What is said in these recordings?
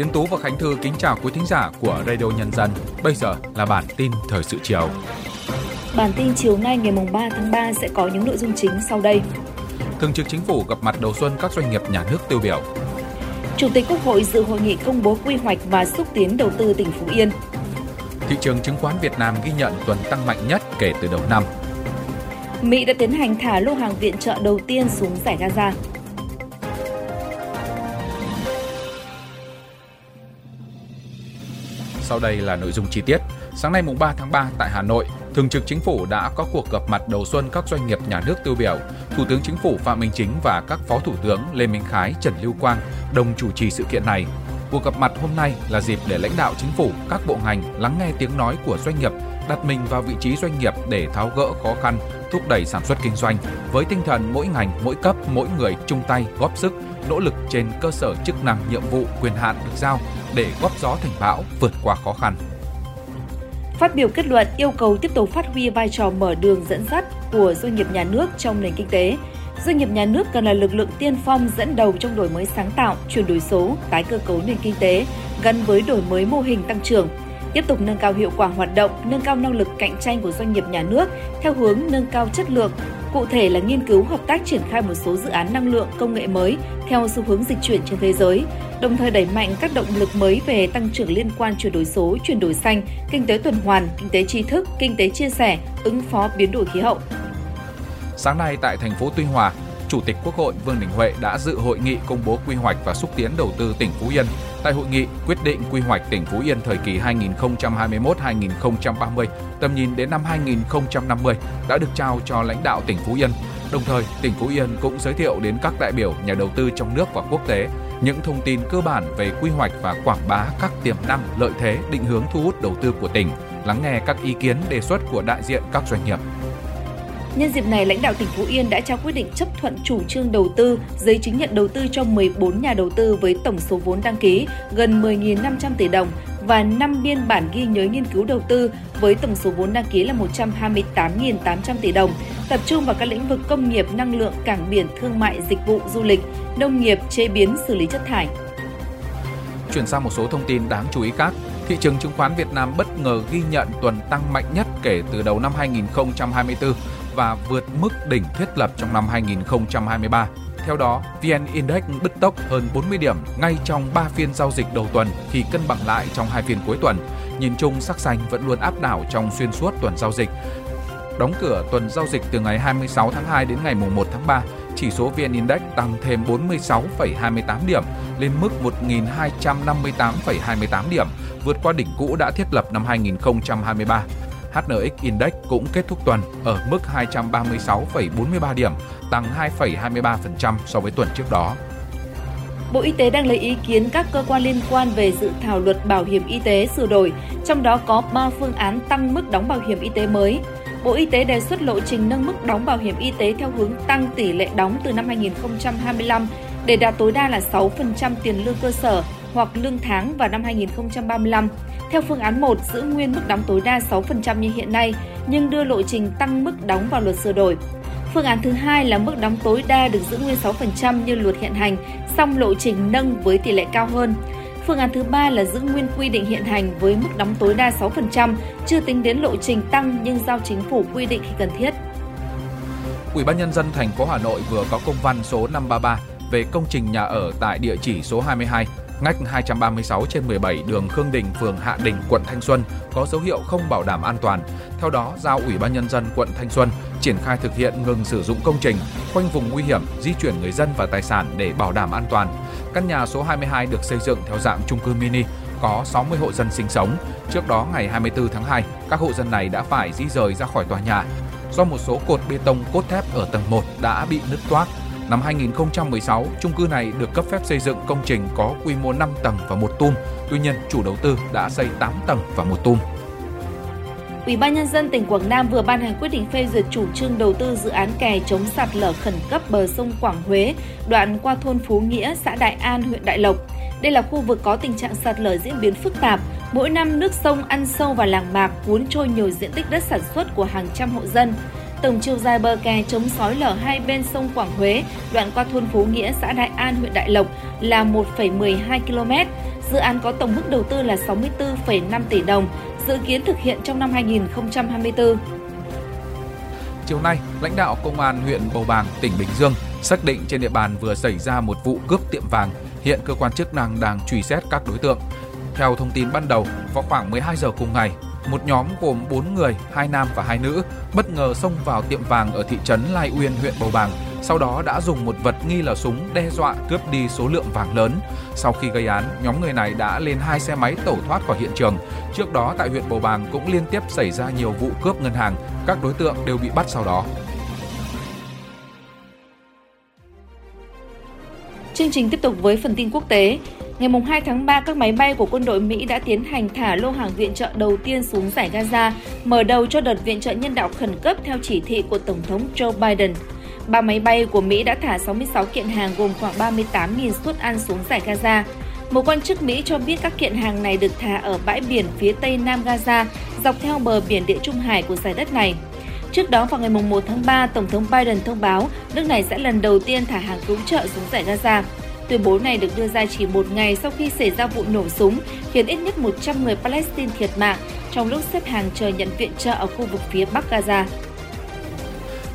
Tiến Tú và Khánh Thư kính chào quý thính giả của Radio Nhân dân. Bây giờ là bản tin thời sự chiều. Bản tin chiều nay ngày 3 tháng 3 sẽ có những nội dung chính sau đây. Thường trực Chính phủ gặp mặt đầu xuân các doanh nghiệp nhà nước tiêu biểu. Chủ tịch Quốc hội dự hội nghị công bố quy hoạch và xúc tiến đầu tư tỉnh Phú Yên. Thị trường chứng khoán Việt Nam ghi nhận tuần tăng mạnh nhất kể từ đầu năm. Mỹ đã tiến hành thả lô hàng viện trợ đầu tiên xuống giải Gaza. Sau đây là nội dung chi tiết. Sáng nay mùng 3 tháng 3 tại Hà Nội, Thường trực Chính phủ đã có cuộc gặp mặt đầu xuân các doanh nghiệp nhà nước tiêu biểu. Thủ tướng Chính phủ Phạm Minh Chính và các Phó Thủ tướng Lê Minh Khái, Trần Lưu Quang đồng chủ trì sự kiện này. Cuộc gặp mặt hôm nay là dịp để lãnh đạo chính phủ, các bộ ngành lắng nghe tiếng nói của doanh nghiệp, đặt mình vào vị trí doanh nghiệp để tháo gỡ khó khăn, thúc đẩy sản xuất kinh doanh với tinh thần mỗi ngành, mỗi cấp, mỗi người chung tay góp sức, nỗ lực trên cơ sở chức năng, nhiệm vụ, quyền hạn được giao để góp gió thành bão, vượt qua khó khăn. Phát biểu kết luận yêu cầu tiếp tục phát huy vai trò mở đường dẫn dắt của doanh nghiệp nhà nước trong nền kinh tế, doanh nghiệp nhà nước cần là lực lượng tiên phong dẫn đầu trong đổi mới sáng tạo, chuyển đổi số, tái cơ cấu nền kinh tế gắn với đổi mới mô hình tăng trưởng, tiếp tục nâng cao hiệu quả hoạt động, nâng cao năng lực cạnh tranh của doanh nghiệp nhà nước theo hướng nâng cao chất lượng, cụ thể là nghiên cứu hợp tác triển khai một số dự án năng lượng công nghệ mới theo xu hướng dịch chuyển trên thế giới, đồng thời đẩy mạnh các động lực mới về tăng trưởng liên quan chuyển đổi số, chuyển đổi xanh, kinh tế tuần hoàn, kinh tế tri thức, kinh tế chia sẻ, ứng phó biến đổi khí hậu. Sáng nay tại thành phố Tuy Hòa, Chủ tịch Quốc hội Vương Đình Huệ đã dự hội nghị công bố quy hoạch và xúc tiến đầu tư tỉnh Phú Yên. Tại hội nghị, quyết định quy hoạch tỉnh Phú Yên thời kỳ 2021-2030, tầm nhìn đến năm 2050 đã được trao cho lãnh đạo tỉnh Phú Yên. Đồng thời, tỉnh Phú Yên cũng giới thiệu đến các đại biểu nhà đầu tư trong nước và quốc tế những thông tin cơ bản về quy hoạch và quảng bá các tiềm năng, lợi thế, định hướng thu hút đầu tư của tỉnh, lắng nghe các ý kiến đề xuất của đại diện các doanh nghiệp. Nhân dịp này, lãnh đạo tỉnh Phú Yên đã trao quyết định chấp thuận chủ trương đầu tư, giấy chứng nhận đầu tư cho 14 nhà đầu tư với tổng số vốn đăng ký gần 10.500 tỷ đồng và 5 biên bản ghi nhớ nghiên cứu đầu tư với tổng số vốn đăng ký là 128.800 tỷ đồng, tập trung vào các lĩnh vực công nghiệp, năng lượng, cảng biển, thương mại, dịch vụ, du lịch, nông nghiệp, chế biến, xử lý chất thải. Chuyển sang một số thông tin đáng chú ý khác, thị trường chứng khoán Việt Nam bất ngờ ghi nhận tuần tăng mạnh nhất kể từ đầu năm 2024 và vượt mức đỉnh thiết lập trong năm 2023. Theo đó, VN Index bứt tốc hơn 40 điểm ngay trong 3 phiên giao dịch đầu tuần khi cân bằng lại trong hai phiên cuối tuần. Nhìn chung, sắc xanh vẫn luôn áp đảo trong xuyên suốt tuần giao dịch. Đóng cửa tuần giao dịch từ ngày 26 tháng 2 đến ngày 1 tháng 3, chỉ số VN Index tăng thêm 46,28 điểm lên mức 1.258,28 điểm, vượt qua đỉnh cũ đã thiết lập năm 2023. HNX Index cũng kết thúc tuần ở mức 236,43 điểm, tăng 2,23% so với tuần trước đó. Bộ Y tế đang lấy ý kiến các cơ quan liên quan về dự thảo luật bảo hiểm y tế sửa đổi, trong đó có 3 phương án tăng mức đóng bảo hiểm y tế mới. Bộ Y tế đề xuất lộ trình nâng mức đóng bảo hiểm y tế theo hướng tăng tỷ lệ đóng từ năm 2025 để đạt tối đa là 6% tiền lương cơ sở hoặc lương tháng vào năm 2035. Theo phương án 1, giữ nguyên mức đóng tối đa 6% như hiện nay, nhưng đưa lộ trình tăng mức đóng vào luật sửa đổi. Phương án thứ hai là mức đóng tối đa được giữ nguyên 6% như luật hiện hành, song lộ trình nâng với tỷ lệ cao hơn. Phương án thứ ba là giữ nguyên quy định hiện hành với mức đóng tối đa 6%, chưa tính đến lộ trình tăng nhưng giao chính phủ quy định khi cần thiết. Ủy ban nhân dân thành phố Hà Nội vừa có công văn số 533 về công trình nhà ở tại địa chỉ số 22 ngách 236 trên 17 đường Khương Đình, phường Hạ Đình, quận Thanh Xuân có dấu hiệu không bảo đảm an toàn. Theo đó, giao Ủy ban nhân dân quận Thanh Xuân triển khai thực hiện ngừng sử dụng công trình, khoanh vùng nguy hiểm, di chuyển người dân và tài sản để bảo đảm an toàn. Căn nhà số 22 được xây dựng theo dạng chung cư mini, có 60 hộ dân sinh sống. Trước đó ngày 24 tháng 2, các hộ dân này đã phải di rời ra khỏi tòa nhà do một số cột bê tông cốt thép ở tầng 1 đã bị nứt toác Năm 2016, chung cư này được cấp phép xây dựng công trình có quy mô 5 tầng và một tum. Tuy nhiên, chủ đầu tư đã xây 8 tầng và một tum. Ủy ban nhân dân tỉnh Quảng Nam vừa ban hành quyết định phê duyệt chủ trương đầu tư dự án kè chống sạt lở khẩn cấp bờ sông Quảng Huế, đoạn qua thôn Phú Nghĩa, xã Đại An, huyện Đại Lộc. Đây là khu vực có tình trạng sạt lở diễn biến phức tạp. Mỗi năm nước sông ăn sâu vào làng mạc, cuốn trôi nhiều diện tích đất sản xuất của hàng trăm hộ dân. Tổng chiều dài bờ kè chống sói lở hai bên sông Quảng Huế, đoạn qua thôn Phú Nghĩa, xã Đại An, huyện Đại Lộc là 1,12 km. Dự án có tổng mức đầu tư là 64,5 tỷ đồng, dự kiến thực hiện trong năm 2024. Chiều nay, lãnh đạo Công an huyện Bầu Bàng, tỉnh Bình Dương xác định trên địa bàn vừa xảy ra một vụ cướp tiệm vàng. Hiện cơ quan chức năng đang truy xét các đối tượng. Theo thông tin ban đầu, vào khoảng 12 giờ cùng ngày, một nhóm gồm 4 người, hai nam và hai nữ, bất ngờ xông vào tiệm vàng ở thị trấn Lai Uyên, huyện Bầu Bàng. Sau đó đã dùng một vật nghi là súng đe dọa cướp đi số lượng vàng lớn. Sau khi gây án, nhóm người này đã lên hai xe máy tẩu thoát khỏi hiện trường. Trước đó tại huyện Bầu Bàng cũng liên tiếp xảy ra nhiều vụ cướp ngân hàng, các đối tượng đều bị bắt sau đó. Chương trình tiếp tục với phần tin quốc tế. Ngày 2 tháng 3, các máy bay của quân đội Mỹ đã tiến hành thả lô hàng viện trợ đầu tiên xuống giải Gaza, mở đầu cho đợt viện trợ nhân đạo khẩn cấp theo chỉ thị của Tổng thống Joe Biden. Ba máy bay của Mỹ đã thả 66 kiện hàng gồm khoảng 38.000 suất ăn xuống giải Gaza. Một quan chức Mỹ cho biết các kiện hàng này được thả ở bãi biển phía tây nam Gaza, dọc theo bờ biển Địa Trung Hải của giải đất này. Trước đó vào ngày 1 tháng 3, Tổng thống Biden thông báo nước này sẽ lần đầu tiên thả hàng cứu trợ xuống giải Gaza. Tuyên bố này được đưa ra chỉ một ngày sau khi xảy ra vụ nổ súng, khiến ít nhất 100 người Palestine thiệt mạng trong lúc xếp hàng chờ nhận viện trợ ở khu vực phía Bắc Gaza.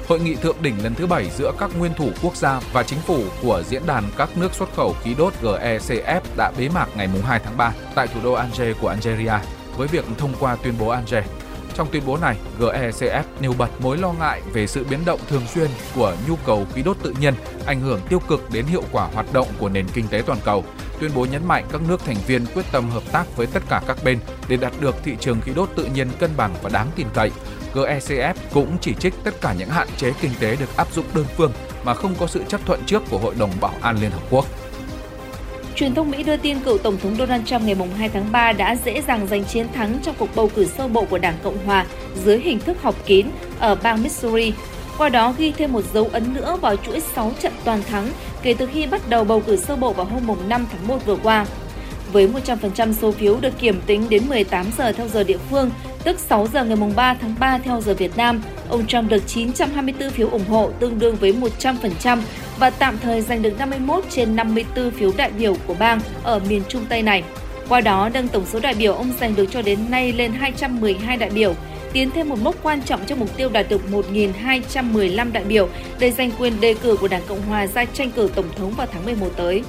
Hội nghị thượng đỉnh lần thứ bảy giữa các nguyên thủ quốc gia và chính phủ của diễn đàn các nước xuất khẩu khí đốt GECF đã bế mạc ngày 2 tháng 3 tại thủ đô Alger của Algeria với việc thông qua tuyên bố Alger trong tuyên bố này, GECF nêu bật mối lo ngại về sự biến động thường xuyên của nhu cầu khí đốt tự nhiên, ảnh hưởng tiêu cực đến hiệu quả hoạt động của nền kinh tế toàn cầu. Tuyên bố nhấn mạnh các nước thành viên quyết tâm hợp tác với tất cả các bên để đạt được thị trường khí đốt tự nhiên cân bằng và đáng tin cậy. GECF cũng chỉ trích tất cả những hạn chế kinh tế được áp dụng đơn phương mà không có sự chấp thuận trước của Hội đồng Bảo an Liên Hợp Quốc. Truyền thông Mỹ đưa tin cựu Tổng thống Donald Trump ngày 2 tháng 3 đã dễ dàng giành chiến thắng trong cuộc bầu cử sơ bộ của Đảng Cộng Hòa dưới hình thức họp kín ở bang Missouri. Qua đó ghi thêm một dấu ấn nữa vào chuỗi 6 trận toàn thắng kể từ khi bắt đầu bầu cử sơ bộ vào hôm 5 tháng 1 vừa qua. Với 100% số phiếu được kiểm tính đến 18 giờ theo giờ địa phương, tức 6 giờ ngày 3 tháng 3 theo giờ Việt Nam, ông Trump được 924 phiếu ủng hộ tương đương với 100% và tạm thời giành được 51 trên 54 phiếu đại biểu của bang ở miền Trung Tây này. Qua đó nâng tổng số đại biểu ông giành được cho đến nay lên 212 đại biểu, tiến thêm một mốc quan trọng cho mục tiêu đạt được 1.215 đại biểu để giành quyền đề cử của Đảng Cộng Hòa ra tranh cử Tổng thống vào tháng 11 tới.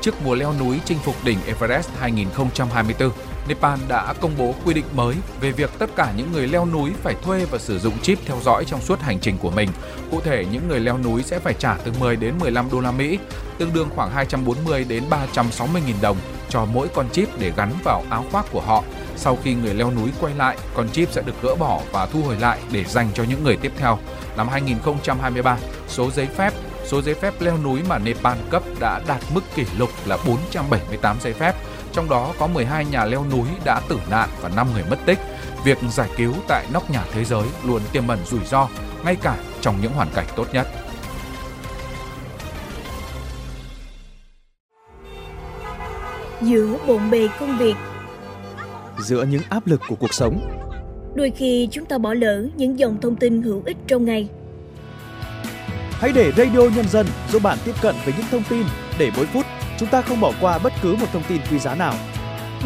Trước mùa leo núi chinh phục đỉnh Everest 2024, Nepal đã công bố quy định mới về việc tất cả những người leo núi phải thuê và sử dụng chip theo dõi trong suốt hành trình của mình. Cụ thể, những người leo núi sẽ phải trả từ 10 đến 15 đô la Mỹ, tương đương khoảng 240 đến 360 nghìn đồng cho mỗi con chip để gắn vào áo khoác của họ. Sau khi người leo núi quay lại, con chip sẽ được gỡ bỏ và thu hồi lại để dành cho những người tiếp theo. Năm 2023, số giấy phép số giấy phép leo núi mà Nepal cấp đã đạt mức kỷ lục là 478 giấy phép, trong đó có 12 nhà leo núi đã tử nạn và 5 người mất tích. Việc giải cứu tại nóc nhà thế giới luôn tiềm ẩn rủi ro, ngay cả trong những hoàn cảnh tốt nhất. Giữa bộn bề công việc Giữa những áp lực của cuộc sống Đôi khi chúng ta bỏ lỡ những dòng thông tin hữu ích trong ngày Hãy để Radio Nhân dân giúp bạn tiếp cận với những thông tin để mỗi phút chúng ta không bỏ qua bất cứ một thông tin quý giá nào.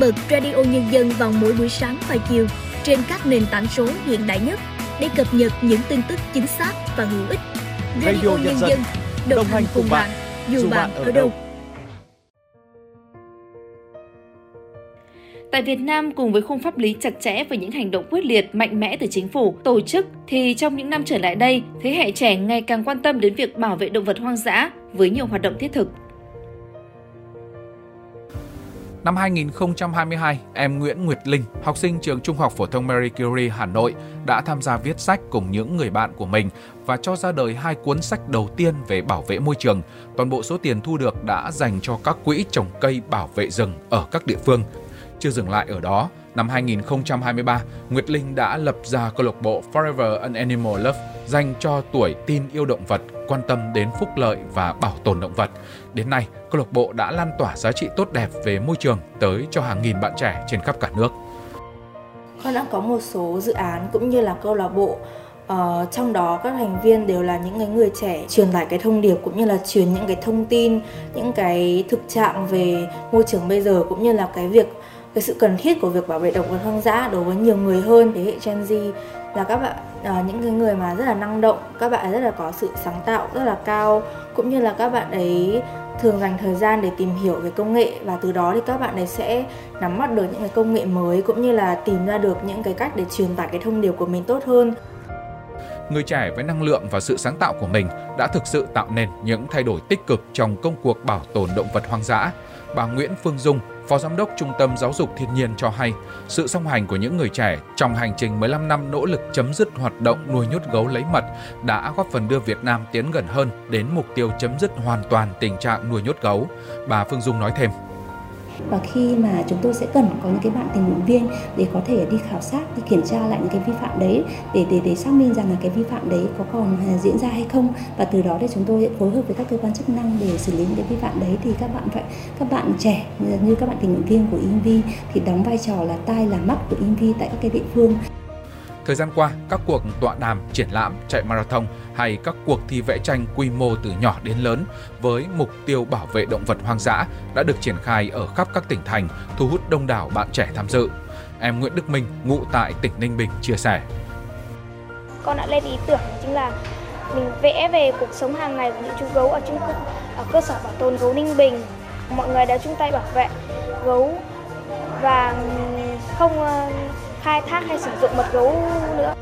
Bật Radio Nhân dân vào mỗi buổi sáng và chiều trên các nền tảng số hiện đại nhất để cập nhật những tin tức chính xác và hữu ích. Radio, Radio Nhân, Nhân dân đồng, đồng hành cùng bạn, dù bạn ở đâu. Tại Việt Nam, cùng với khung pháp lý chặt chẽ và những hành động quyết liệt, mạnh mẽ từ chính phủ, tổ chức, thì trong những năm trở lại đây, thế hệ trẻ ngày càng quan tâm đến việc bảo vệ động vật hoang dã với nhiều hoạt động thiết thực. Năm 2022, em Nguyễn Nguyệt Linh, học sinh trường Trung học phổ thông Marie Curie Hà Nội đã tham gia viết sách cùng những người bạn của mình và cho ra đời hai cuốn sách đầu tiên về bảo vệ môi trường. Toàn bộ số tiền thu được đã dành cho các quỹ trồng cây bảo vệ rừng ở các địa phương. Chưa dừng lại ở đó, năm 2023, Nguyệt Linh đã lập ra câu lạc bộ Forever an Animal Love dành cho tuổi tin yêu động vật, quan tâm đến phúc lợi và bảo tồn động vật. Đến nay, câu lạc bộ đã lan tỏa giá trị tốt đẹp về môi trường tới cho hàng nghìn bạn trẻ trên khắp cả nước. Con đã có một số dự án cũng như là câu lạc bộ Ờ, trong đó các thành viên đều là những cái người trẻ truyền tải cái thông điệp cũng như là truyền những cái thông tin những cái thực trạng về môi trường bây giờ cũng như là cái việc cái sự cần thiết của việc bảo vệ động vật hoang dã đối với nhiều người hơn thế hệ Gen Z là các bạn uh, những cái người mà rất là năng động các bạn rất là có sự sáng tạo rất là cao cũng như là các bạn ấy thường dành thời gian để tìm hiểu về công nghệ và từ đó thì các bạn ấy sẽ nắm bắt được những cái công nghệ mới cũng như là tìm ra được những cái cách để truyền tải cái thông điệp của mình tốt hơn người trẻ với năng lượng và sự sáng tạo của mình đã thực sự tạo nên những thay đổi tích cực trong công cuộc bảo tồn động vật hoang dã. Bà Nguyễn Phương Dung, Phó Giám đốc Trung tâm Giáo dục Thiên nhiên cho hay, sự song hành của những người trẻ trong hành trình 15 năm nỗ lực chấm dứt hoạt động nuôi nhốt gấu lấy mật đã góp phần đưa Việt Nam tiến gần hơn đến mục tiêu chấm dứt hoàn toàn tình trạng nuôi nhốt gấu. Bà Phương Dung nói thêm và khi mà chúng tôi sẽ cần có những cái bạn tình nguyện viên để có thể đi khảo sát, đi kiểm tra lại những cái vi phạm đấy, để để để xác minh rằng là cái vi phạm đấy có còn à, diễn ra hay không. Và từ đó để chúng tôi phối hợp với các cơ quan chức năng để xử lý những cái vi phạm đấy. Thì các bạn phải, các bạn trẻ, như các bạn tình nguyện viên của INV thì đóng vai trò là tai là mắt của INV tại các cái địa phương. Thời gian qua, các cuộc tọa đàm, triển lãm, chạy marathon hay các cuộc thi vẽ tranh quy mô từ nhỏ đến lớn với mục tiêu bảo vệ động vật hoang dã đã được triển khai ở khắp các tỉnh thành, thu hút đông đảo bạn trẻ tham dự. Em Nguyễn Đức Minh, ngụ tại tỉnh Ninh Bình chia sẻ. Con đã lên ý tưởng chính là mình vẽ về cuộc sống hàng ngày của những chú gấu ở, trung, ở cơ sở bảo tồn gấu Ninh Bình. Mọi người đã chung tay bảo vệ gấu và không ờ, khai thác hay sử dụng mật gấu nữa.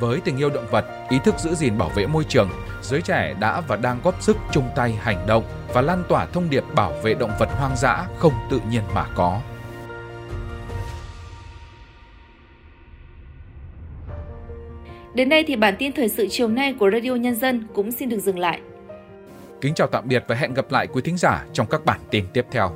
Với tình yêu động vật, ý thức giữ gìn bảo vệ môi trường, giới trẻ đã và đang góp sức chung tay hành động và lan tỏa thông điệp bảo vệ động vật hoang dã không tự nhiên mà có. Đến đây thì bản tin thời sự chiều nay của Radio Nhân dân cũng xin được dừng lại. Kính chào tạm biệt và hẹn gặp lại quý thính giả trong các bản tin tiếp theo.